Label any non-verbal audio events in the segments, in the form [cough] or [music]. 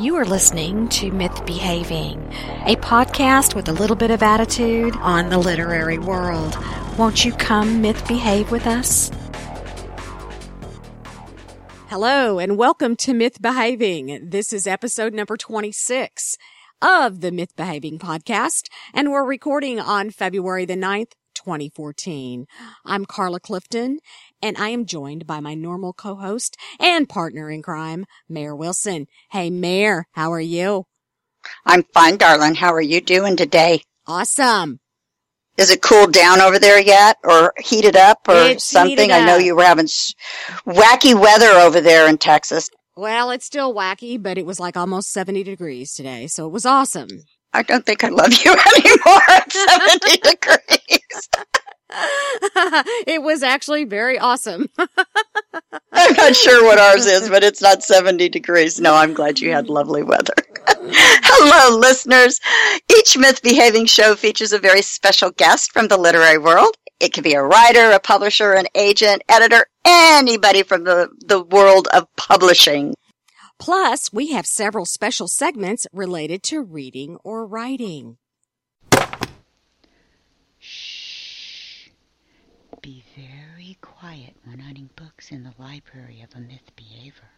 You are listening to Myth Behaving, a podcast with a little bit of attitude on the literary world. Won't you come myth behave with us? Hello, and welcome to Myth Behaving. This is episode number 26 of the Myth Behaving podcast, and we're recording on February the 9th, 2014. I'm Carla Clifton, and I am joined by my normal co-host and partner in crime, Mare Wilson. Hey, Mare, how are you? I'm fine, darling. How are you doing today? Awesome. Is it cooled down over there yet or heated up or It's something? heated I know you were having wacky weather over there in Texas. Well, it's still wacky, but it was like almost 70 degrees today, so it was awesome. I don't think I love you [laughs] anymore at 70 [laughs] degrees. [laughs] it was actually very awesome. [laughs] I'm not sure what ours is, [laughs] but it's not 70 degrees. No, I'm glad you had lovely weather. Hello, listeners. Each myth behaving show features a very special guest from the literary world. It could be a writer, a publisher, an agent, editor, anybody from the, the world of publishing. Plus, we have several special segments related to reading or writing. Be very quiet when hunting books in the library of a myth behavior.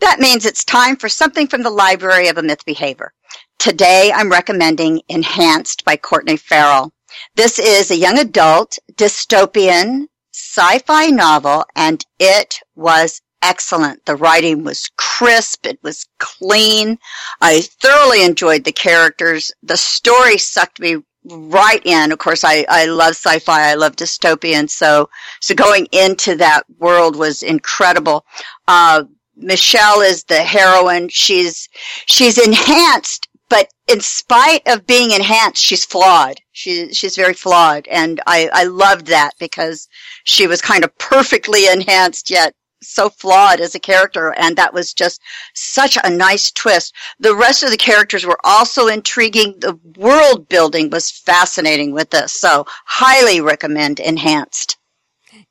That means it's time for something from the library of a myth behavior. Today I'm recommending Enhanced by Courtney Farrell. This is a young adult dystopian sci-fi novel and it was excellent. The writing was crisp. It was clean. I thoroughly enjoyed the characters. The story sucked me right in. Of course, I, I love sci-fi. I love dystopian. So, so going into that world was incredible. Uh, Michelle is the heroine. She's she's enhanced, but in spite of being enhanced, she's flawed. She she's very flawed, and I I loved that because she was kind of perfectly enhanced yet so flawed as a character, and that was just such a nice twist. The rest of the characters were also intriguing. The world building was fascinating with this, so highly recommend Enhanced.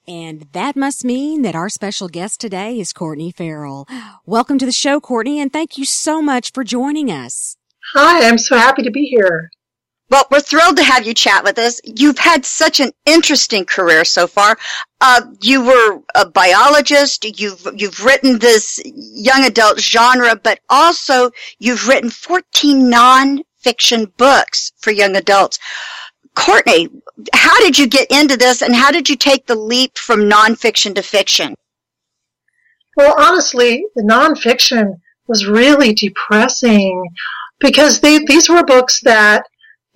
And that must mean that our special guest today is Courtney Farrell. Welcome to the show, Courtney, and thank you so much for joining us. Hi, I'm so happy to be here. Well, we're thrilled to have you chat with us. You've had such an interesting career so far. Uh, you were a biologist. You've you've written this young adult genre, but also you've written 14 non-fiction books for young adults. Courtney, how did you get into this, and how did you take the leap from nonfiction to fiction? Well, honestly, the nonfiction was really depressing because they, these were books that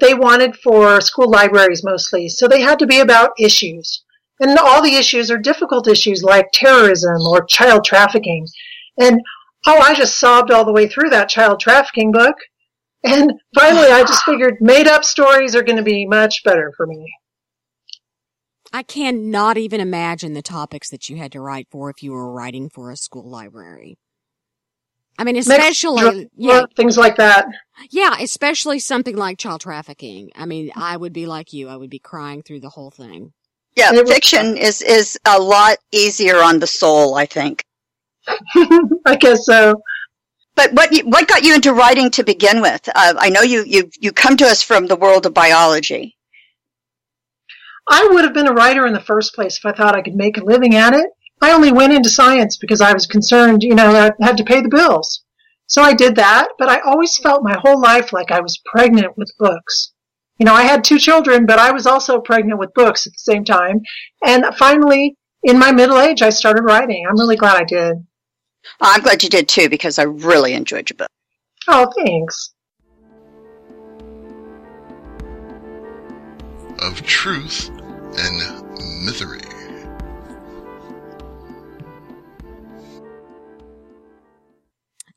they wanted for school libraries mostly. So they had to be about issues. And all the issues are difficult issues like terrorism or child trafficking. And oh, I just sobbed all the way through that child trafficking book. And finally, I just figured made up stories are going to be much better for me. I cannot even imagine the topics that you had to write for if you were writing for a school library. I mean, especially, drug- yeah, things like that. yeah, especially something like child trafficking. I mean, I would be like you. I would be crying through the whole thing. Yeah, It was- fiction is is a lot easier on the soul, I think. [laughs] I guess so. But what what got you into writing to begin with? Uh, I know you you you come to us from the world of biology. I would have been a writer in the first place if I thought I could make a living at it. I only went into science because I was concerned, you know, I had to pay the bills. So I did that, but I always felt my whole life like I was pregnant with books. You know, I had two children, but I was also pregnant with books at the same time. And finally, in my middle age, I started writing. I'm really glad I did. I'm glad you did too because I really enjoyed your book. Oh, thanks. of truth and mythery.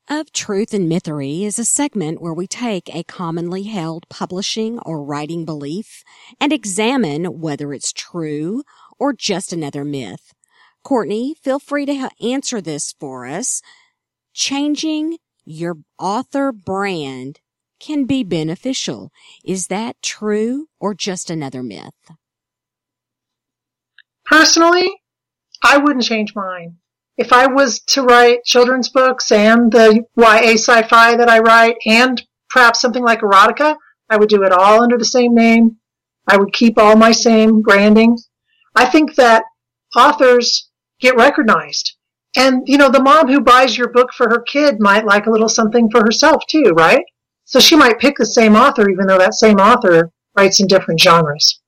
Of Truth and Mythery is a segment where we take a commonly held publishing or writing belief and examine whether it's true or just another myth. Courtney, feel free to answer this for us. Changing your author brand can be beneficial. Is that true or just another myth? Personally, I wouldn't change mine. If I was to write children's books and the YA sci-fi that I write and perhaps something like erotica, I would do it all under the same name. I would keep all my same branding. I think that authors get recognized. And, you know, the mom who buys your book for her kid might like a little something for herself too, right? So she might pick the same author even though that same author writes in different genres.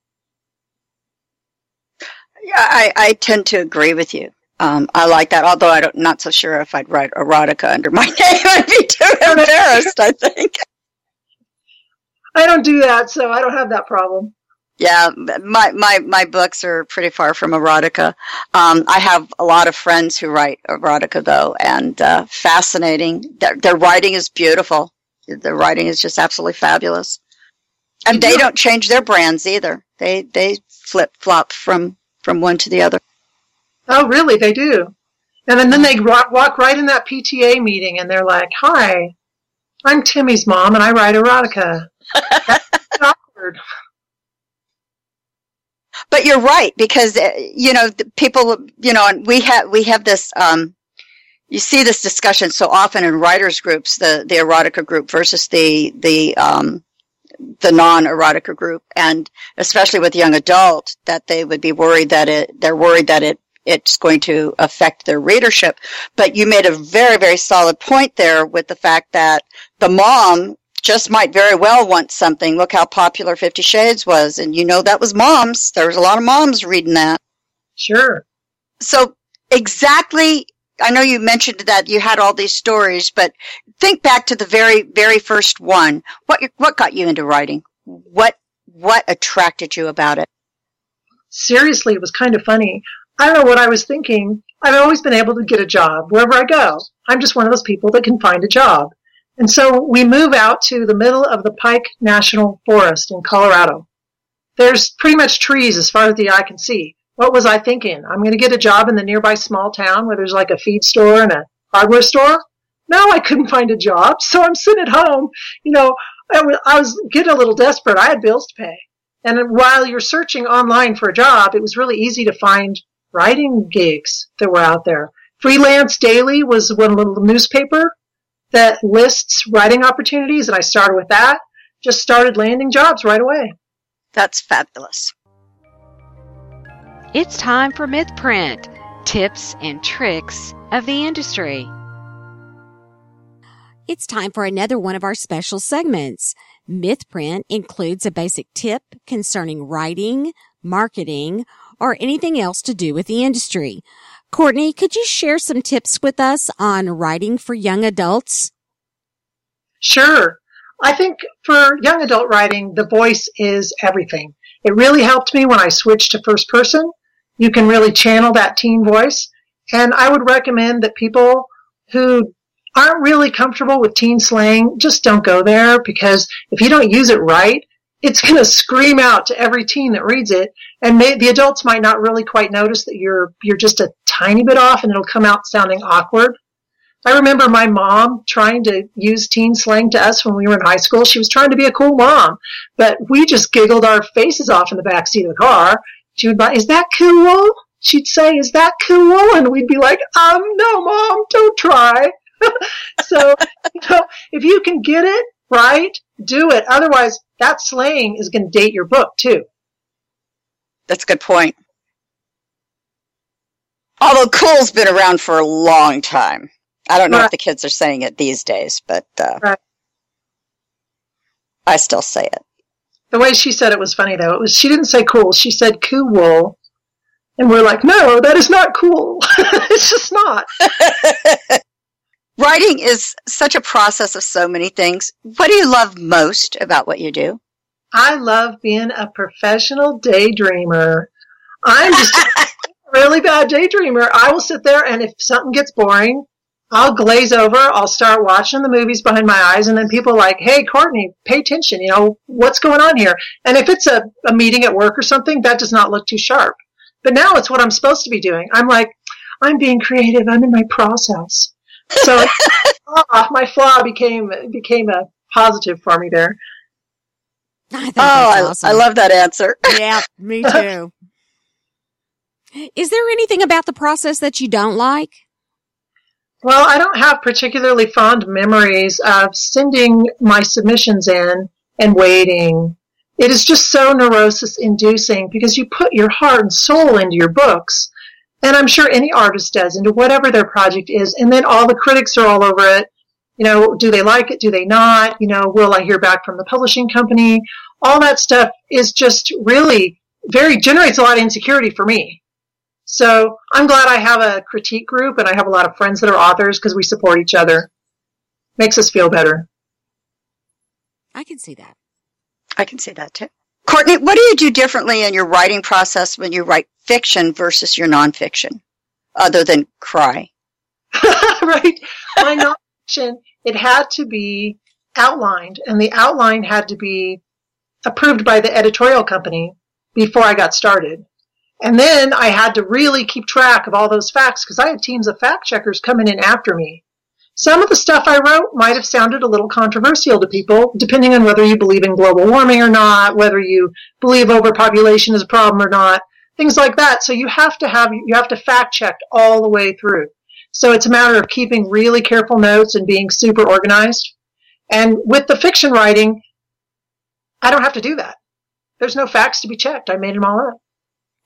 Yeah, I, I tend to agree with you. Um, I like that, although I'm not not so sure if I'd write erotica under my [laughs] name. I'd be too embarrassed, I think. I don't do that, so I don't have that problem. Yeah, my, my, my books are pretty far from erotica. Um, I have a lot of friends who write erotica though, and, uh, fascinating. Their, their writing is beautiful. Their writing is just absolutely fabulous. And they do. don't change their brands either. They, they flip flop from, from one to the other. Oh, really? They do. And then, then they walk right in that PTA meeting and they're like, hi, I'm Timmy's mom and I write erotica. That's [laughs] awkward. But you're right because uh, you know people you know and we have we have this um, you see this discussion so often in writers groups the the erotica group versus the the um, the non erotica group and especially with young adult that they would be worried that it they're worried that it it's going to affect their readership. But you made a very, very solid point there with the fact that the mom just might very well want something. Look how popular Fifty Shades was. And you know that was moms. There was a lot of moms reading that. Sure. So exactly, I know you mentioned that you had all these stories, but think back to the very, very first one. What, what got you into writing? What, what attracted you about it? Seriously, it was kind of funny. I don't know what I was thinking. I've always been able to get a job wherever I go. I'm just one of those people that can find a job. And so we move out to the middle of the Pike National Forest in Colorado. There's pretty much trees as far as the eye can see. What was I thinking? I'm going to get a job in the nearby small town where there's like a feed store and a hardware store? No, I couldn't find a job. [laughs] So I'm sitting at home. You know, I was, I was getting a little desperate. I had bills to pay. And while you're searching online for a job, it was really easy to find writing gigs that were out there. Freelance Daily was one little newspaper that lists writing opportunities, and I started with that. Just started landing jobs right away. That's fabulous. It's time for MythPrint tips and tricks of the industry. It's time for another one of our special segments. MythPrint includes a basic tip concerning writing, marketing, or anything else to do with the industry. Courtney, could you share some tips with us on writing for young adults? Sure. I think for young adult writing, the voice is everything. It really helped me when I switched to first person. You can really channel that teen voice. And I would recommend that people who aren't really comfortable with teen slang just don't go there because if you don't use it right, it's going to scream out to every teen that reads it, and may, the adults might not really quite notice that you're you're just a tiny bit off, and it'll come out sounding awkward. I remember my mom trying to use teen slang to us when we were in high school. She was trying to be a cool mom, but we just giggled our faces off in the back seat of the car. She would buy, "Is that cool?" She'd say, "Is that cool?" And we'd be like, "Um, no, mom, don't try." [laughs] so, you know, if you can get it right, do it. Otherwise, that slang is going to date your book too. That's a good point. Although cool's been around for a long time. I don't know right. if the kids are saying it these days, but uh, right. I still say it. The way she said it was funny though. It was she didn't say cool, she said cool. Wool. And we're like, no, that is not cool. [laughs] it's just not. [laughs] Writing is such a process of so many things. What do you love most about what you do? I love being a professional daydreamer. I'm just [laughs] a really bad daydreamer. I will sit there and if something gets boring, I'll glaze over. I'll start watching the movies behind my eyes, and then people are like, "Hey, Courtney, pay attention. You know what's going on here." And if it's a, a meeting at work or something, that does not look too sharp. But now it's what I'm supposed to be doing. I'm like, I'm being creative. I'm in my process. So oh, [laughs] my flaw became became a positive for me there. I oh, I, awesome. I love that answer. [laughs] yeah, me too. Is there anything about the process that you don't like? Well, I don't have particularly fond memories of sending my submissions in and waiting. It is just so neurosis inducing because you put your heart and soul into your books. And I'm sure any artist does into whatever their project is. And then all the critics are all over it. You know, do they like it? Do they not? You know, will I hear back from the publishing company? All that stuff is just really very generates a lot of insecurity for me. So I'm glad I have a critique group and I have a lot of friends that are authors because we support each other. Makes us feel better. I can see that. I can see that too. Courtney, what do you do differently in your writing process when you write fiction versus your nonfiction, other than cry? [laughs] right. My [laughs] nonfiction, it had to be outlined, and the outline had to be approved by the editorial company before I got started. And then I had to really keep track of all those facts because I had teams of fact checkers coming in after me. Some of the stuff I wrote might have sounded a little controversial to people, depending on whether you believe in global warming or not, whether you believe overpopulation is a problem or not, things like that. So you have to have, you have to fact check all the way through. So it's a matter of keeping really careful notes and being super organized. And with the fiction writing, I don't have to do that. There's no facts to be checked. I made them all up.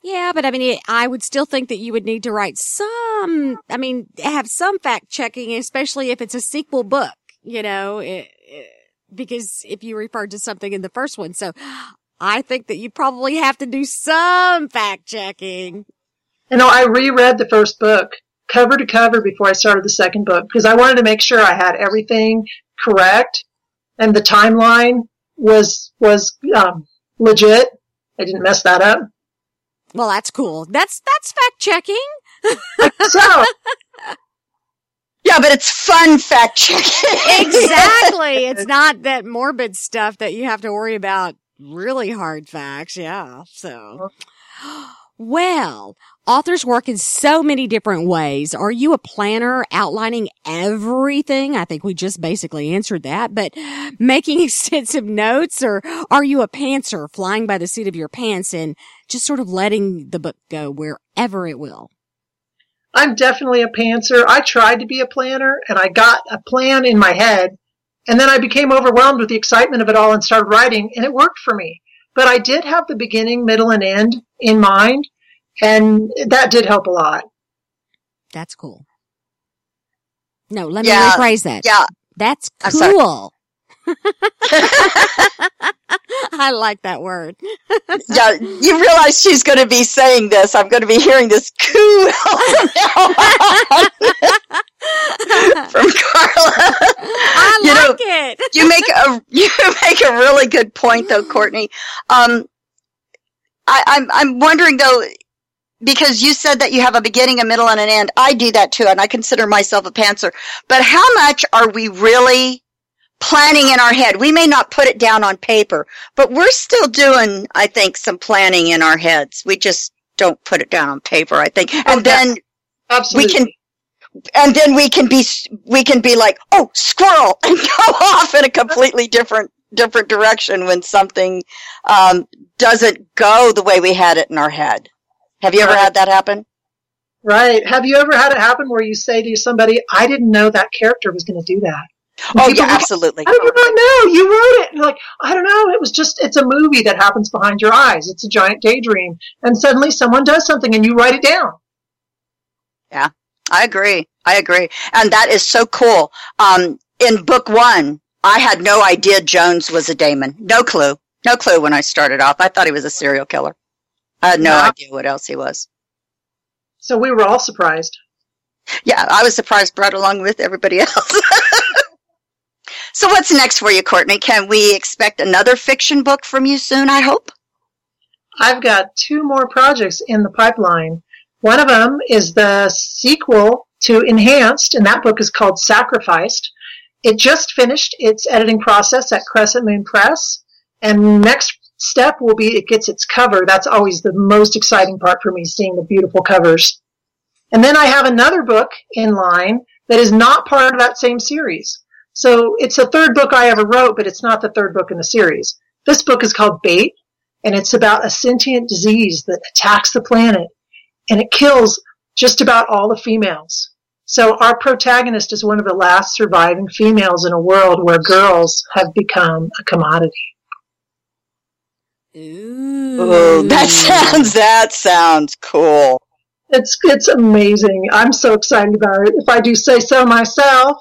Yeah, but I mean, I would still think that you would need to write some, I mean, have some fact checking, especially if it's a sequel book, you know, it, it, because if you referred to something in the first one. So I think that you probably have to do some fact checking. You know, I reread the first book cover to cover before I started the second book because I wanted to make sure I had everything correct and the timeline was, was, um, legit. I didn't mess that up. Well, that's cool. That's, that's fact checking. so, [laughs] yeah, but it's fun fact checking. exactly. [laughs] It's not that morbid stuff that you have to worry about really hard facts. Yeah. So, [gasps] well, Authors work in so many different ways. Are you a planner outlining everything? I think we just basically answered that, but [gasps] making [laughs] extensive notes or are you a pantser flying by the seat of your pants and just sort of letting the book go wherever it will? I'm definitely a pantser. I tried to be a planner and I got a plan in my head and then I became overwhelmed with the excitement of it all and started writing and it worked for me. But I did have the beginning, middle, and end in mind and that did help a lot. That's cool. No, let me yeah, rephrase that. Yeah. That's cool. [laughs] [laughs] [laughs] I like that word. [laughs] yeah, you realize she's going to be saying this. I'm going to be hearing this cool [laughs] from Carla. I you like know, it. you make a you make a really good point, though, Courtney. Um, I, I'm I'm wondering though because you said that you have a beginning, a middle, and an end. I do that too, and I consider myself a pantser. But how much are we really planning in our head? We may not put it down on paper, but we're still doing, I think, some planning in our heads. We just don't put it down on paper, I think. And oh, then absolutely. we can and then we can be we can be like, "Oh, squirrel," [laughs] and go off in a completely different different direction when something um, doesn't go the way we had it in our head. Have you ever had that happen? Right. Have you ever had it happen where you say to somebody, I didn't know that character was going to do that? Oh, yeah, absolutely. How did you not know? You wrote it. And like, I don't know. It was just, it's a movie that happens behind your eyes. It's a giant daydream. And suddenly someone does something and you write it down. Yeah, I agree. I agree. And that is so cool. Um, in book one, I had no idea Jones was a Damon. No clue. No clue when I started off. I thought he was a serial killer. I had no idea what else he was. So we were all surprised. Yeah, I was surprised brought along with everybody [laughs] else. So what's next for you, Courtney? Can we expect another fiction book from you soon, I hope? I've got two more projects in the pipeline. One of them is the sequel to Enhanced, and that book is called Sacrificed. It just finished its editing process at Crescent Moon Press, and next step will be it gets its cover. That's always the most exciting part for me, seeing the beautiful covers. And then I have another book in line that is not part of that same series. So it's the third book I ever wrote, but it's not the third book in the series. This book is called Bait, and it's about a sentient disease that attacks the planet, and it kills just about all the females. So our protagonist is one of the last surviving females in a world where girls have become a commodity. Ooh. Oh, that [laughs] sounds that sounds cool. It's it's amazing. I'm so excited about it. If I do say so myself.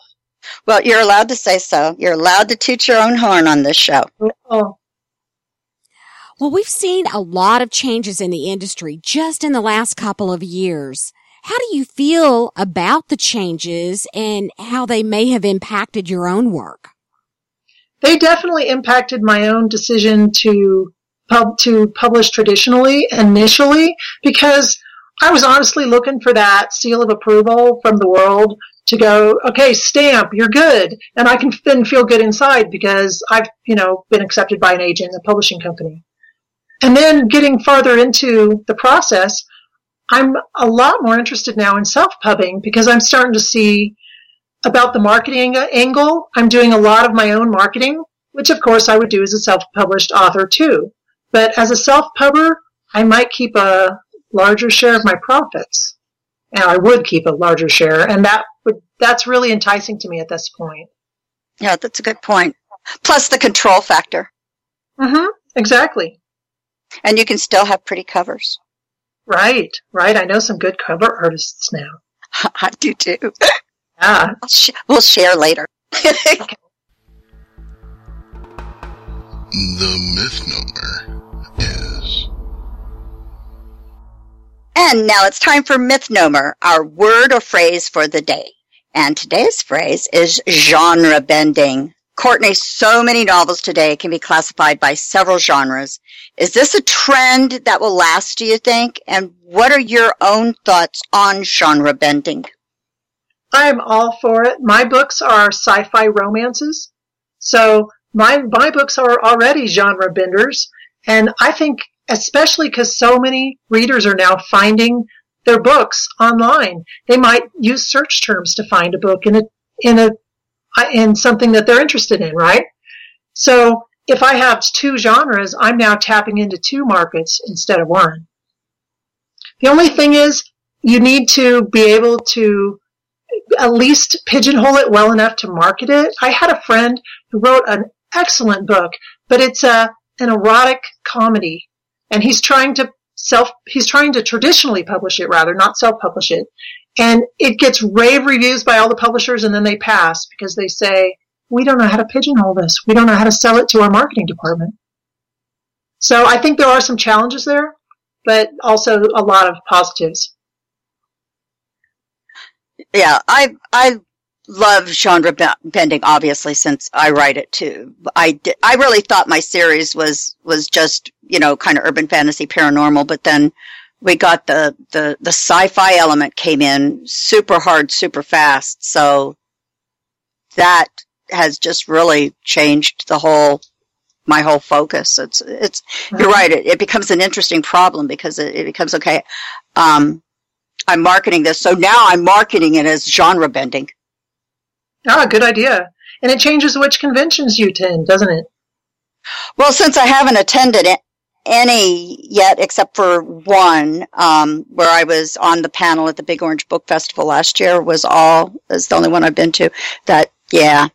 Well, you're allowed to say so. You're allowed to toot your own horn on this show. Oh, Well, we've seen a lot of changes in the industry just in the last couple of years. How do you feel about the changes and how they may have impacted your own work? they definitely impacted my own decision to pub to publish traditionally initially because I was honestly looking for that seal of approval from the world to go, okay, stamp, you're good. And I can then feel good inside because I've, you know, been accepted by an agent, a publishing company. And then getting farther into the process, I'm a lot more interested now in self-pubbing because I'm starting to see about the marketing angle. I'm doing a lot of my own marketing, which of course I would do as a self-published author too. But as a self-pubber, I might keep a larger share of my profits. And I would keep a larger share, and that that's really enticing to me at this point. Yeah, that's a good point. Plus the control factor. Mm-hmm. Exactly. And you can still have pretty covers. Right. Right. I know some good cover artists now. [laughs] I do too. Yeah. I'll sh- we'll share later. [laughs] The misnomer is And now it's time for Mythnomer, our word or phrase for the day. And today's phrase is genre bending. Courtney, so many novels today can be classified by several genres. Is this a trend that will last, do you think? And what are your own thoughts on genre bending? I'm all for it. My books are sci-fi romances. So my, my books are already genre benders. And I think especially because so many readers are now finding their books online. They might use search terms to find a book in a, in a, in something that they're interested in, right? So if I have two genres, I'm now tapping into two markets instead of one. The only thing is you need to be able to at least pigeonhole it well enough to market it. I had a friend who wrote an excellent book, but it's a, an erotic comedy and he's trying to self, he's trying to traditionally publish it rather, not self-publish it. And it gets rave reviews by all the publishers and then they pass because they say, we don't know how to pigeonhole this. We don't know how to sell it to our marketing department. So I think there are some challenges there, but also a lot of positives. Yeah, I, I love genre be- bending, obviously, since I write it too. I, I really thought my series was, was just, you know, kind of urban fantasy paranormal, but then we got the, the, the sci-fi element came in super hard, super fast. So that has just really changed the whole, my whole focus. It's, it's, you're right. It, it becomes an interesting problem because it, it becomes, okay, um, I'm marketing this. So now I'm marketing it as genre bending. Ah, good idea. And it changes which conventions you attend, doesn't it? Well, since I haven't attended it, any yet except for one, um, where I was on the panel at the Big Orange Book Festival last year was all, is the only one I've been to. That, yeah.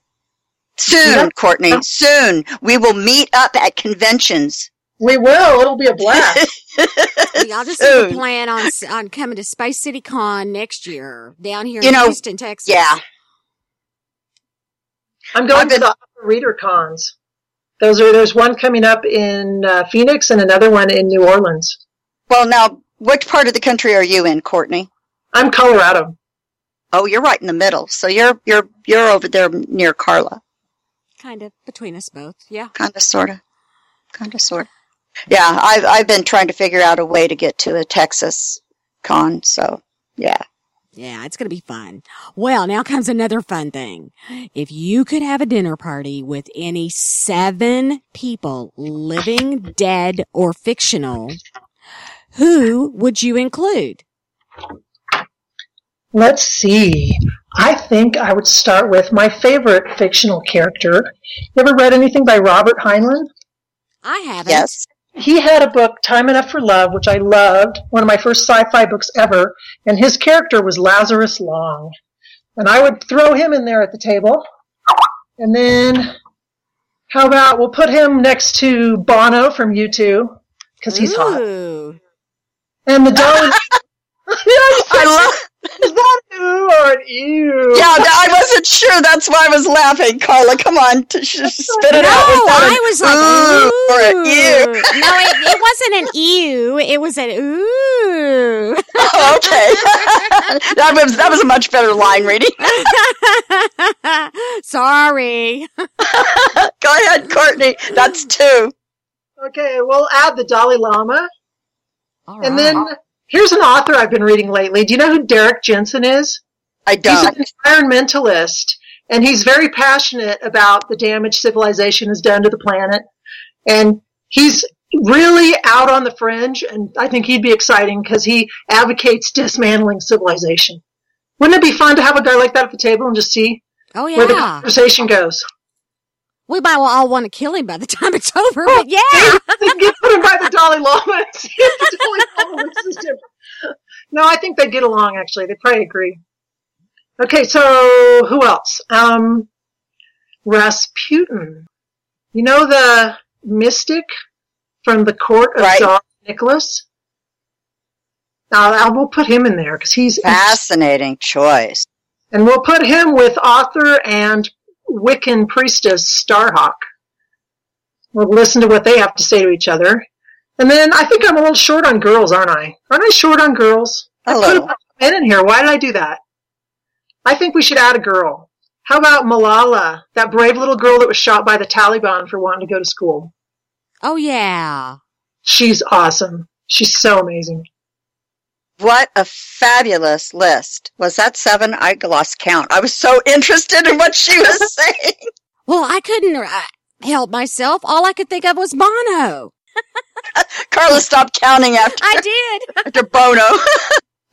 Soon, Yeah. Courtney, soon. We will meet up at conventions. We will. It'll be a blast. [laughs] Y'all just need to plan on on coming to Space City Con next year down here You in know, Houston, Texas. Yeah. I'm going been- to the Opera Reader Cons. Those are there's one coming up in uh, Phoenix and another one in New Orleans. Well, now, which part of the country are you in, Courtney? I'm Colorado. Oh, you're right in the middle. So you're, you're, you're over there near Carla. kind of between us both. Yeah. Kind of, sort of. Kind of, sort of. Yeah, I've, I've been trying to figure out a way to get to a Texas con, so, yeah. Yeah, it's going to be fun. Well, now comes another fun thing. If you could have a dinner party with any seven people, living, dead, or fictional, who would you include? Let's see. I think I would start with my favorite fictional character. You ever read anything by Robert Heinlein? I haven't. Yes. He had a book, Time Enough for Love, which I loved, one of my first sci-fi books ever, and his character was Lazarus Long. And I would throw him in there at the table. And then, how about we'll put him next to Bono from U2 because he's hot. And the Dolly. [laughs] I love. Is that an ooh or an ew? Yeah, I wasn't sure. That's why I was laughing. Carla, come on, t- sh- spit it No, out. Was that I was like, ooh ooh. or an ew? no, it, it wasn't an ew. It was an ooh. Oh, okay, [laughs] that was that was a much better line reading. [laughs] Sorry. [laughs] Go ahead, Courtney. That's two. Okay, we'll add the Dalai Lama. All And then here's an author I've been reading lately. Do you know who Derrick Jensen is? I He's don't. an environmentalist, and he's very passionate about the damage civilization has done to the planet. And he's really out on the fringe, and I think he'd be exciting because he advocates dismantling civilization. Wouldn't it be fun to have a guy like that at the table and just see oh where the conversation goes? We might well all want to kill him by the time it's over, but yeah. get put him by the [laughs] Dalai Lama and see if the Dalai Lama [laughs] listens to him. No, I think they get along actually. They probably agree. Okay, so who else? Um, Rasputin. You know the mystic from the court of Right. Tsar Nicholas? Now, I will put him in there because he's, Fascinating choice. and we'll put him with author and Wiccan priestess Starhawk. We'll listen to what they have to say to each other. And then I think I'm a little short on girls, aren't I? Aren't I short on girls? I put a Hello. bunch of men in here. Why did I do that? I think we should add a girl. How about Malala, that brave little girl that was shot by the Taliban for wanting to go to school? Oh yeah. She's awesome. She's so amazing. What a fabulous list. Was that seven? I lost count. I was so interested in what she was [laughs] saying. Well, I couldn't uh, help myself. All I could think of was Bono. [laughs] Carla stopped counting after, [laughs] I did. after Bono.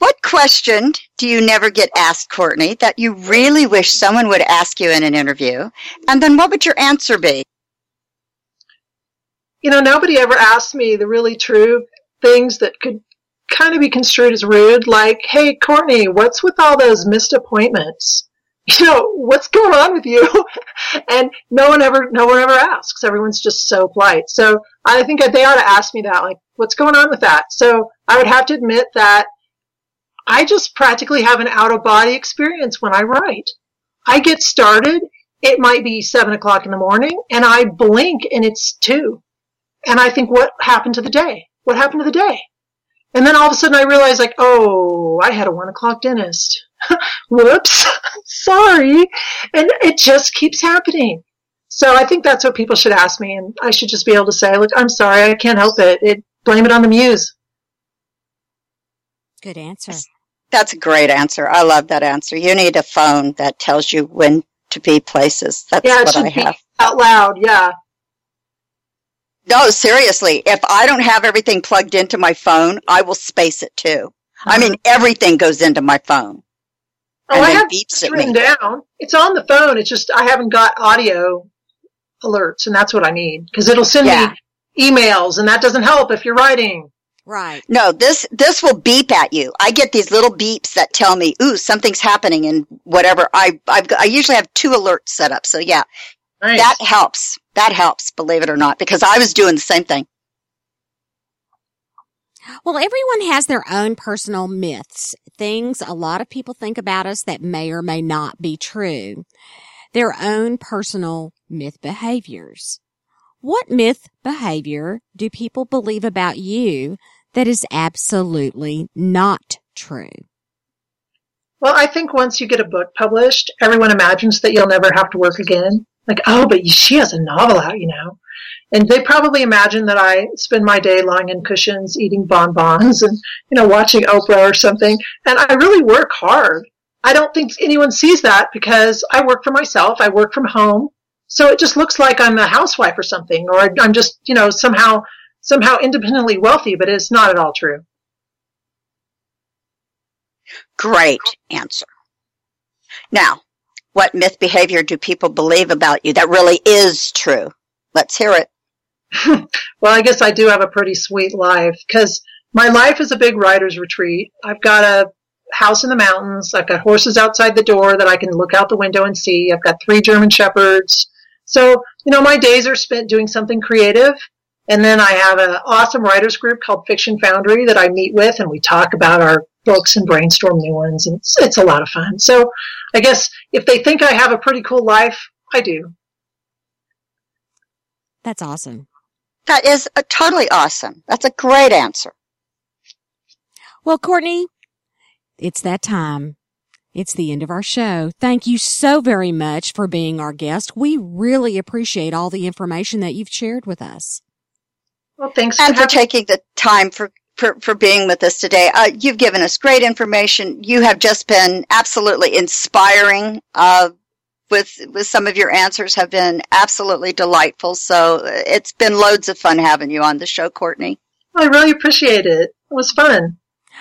What question do you never get asked, Courtney, that you really wish someone would ask you in an interview? And then what would your answer be? You know, nobody ever asked me the really true things that could kind of be construed as rude, like, hey, Courtney, what's with all those missed appointments? You know, what's going on with you? [laughs] and no one ever, no one ever asks. Everyone's just so polite. So I think they ought to ask me that, like, what's going on with that? So I would have to admit that I just practically have an out of body experience when I write. I get started, it might be seven o'clock in the morning, and I blink and it's two. And I think, what happened to the day? What happened to the day? And then all of a sudden I realize, like, oh, I had a one o'clock dentist. [laughs] Whoops. [laughs] Sorry. And it just keeps happening. So I think that's what people should ask me. And I should just be able to say, look, I'm sorry. I can't help it. it blame it on the muse. Good answer. That's a great answer. I love that answer. You need a phone that tells you when to be places. That's Yeah, it what should I be have. out loud. Yeah. No, seriously. If I don't have everything plugged into my phone, I will space it too. I mean, uh-huh. everything goes into my phone. Oh, and I have beeps it written down. It's on the phone. It's just I haven't got audio alerts, and that's what I need because it'll send Yeah. me emails, and that doesn't help if you're writing. Right. No, this this will beep at you. I get these little beeps that tell me, "Ooh, something's happening," and whatever. I I've, I usually have two alerts set up. So yeah, Nice. that helps. That helps, believe it or not, because I was doing the same thing. Well, everyone has their own personal myths, things a lot of people think about us that may or may not be true, their own personal myth behaviors. What myth behavior do people believe about you that is absolutely not true? Well, I think once you get a book published, everyone imagines that you'll never have to work again. Like, oh, but she has a novel out, you know. And they probably imagine that I spend my day lying in cushions, eating bonbons, and you know, watching Oprah or something. And I really work hard. I don't think anyone sees that because I work for myself. I work from home, so it just looks like I'm a housewife or something, or I'm just, you know, somehow somehow independently wealthy. But it's not at all true. Great answer. Now, what myth behavior do people believe about you that really is true? Let's hear it. [laughs] well, I guess I do have a pretty sweet life because my life is a big writer's retreat. I've got a, house in the mountains. I've got horses outside the door that I can look out the window and see. I've got three German shepherds. So, you know, my days are spent doing something creative. And then I have an awesome writers group called Fiction Foundry that I meet with and we talk about our books and brainstorm new ones. And it's, it's a lot of fun. So I guess if they think I have a pretty cool life, I do. That's awesome. That is a totally awesome. That's a great answer. Well, Courtney, it's that time. It's the end of our show. Thank you so very much for being our guest. We really appreciate all the information that you've shared with us. Well, thanks and for, for taking the time for, for, for being with us today. Uh, you've given us great information. You have just been absolutely inspiring. Uh, with with some of your answers have been absolutely delightful. So uh, it's been loads of fun having you on the show, Courtney. I really appreciate it. It was fun.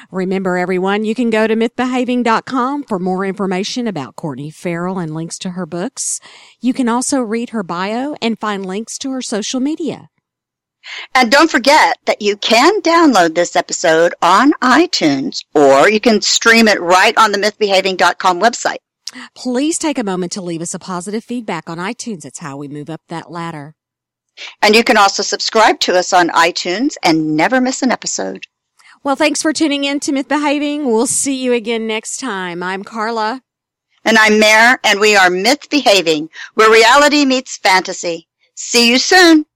Remember, everyone, you can go to mythbehaving.com for more information about Courtney Farrell and links to her books. You can also read her bio and find links to her social media. And don't forget that you can download this episode on iTunes or you can stream it right on the mythbehaving.com website. Please take a moment to leave us a positive feedback on iTunes. It's how we move up that ladder. And you can also subscribe to us on iTunes and never miss an episode. Well, thanks for tuning in to Myth Behaving. We'll see you again next time. I'm Carla. And I'm Mare, and we are Myth Behaving, where reality meets fantasy. See you soon.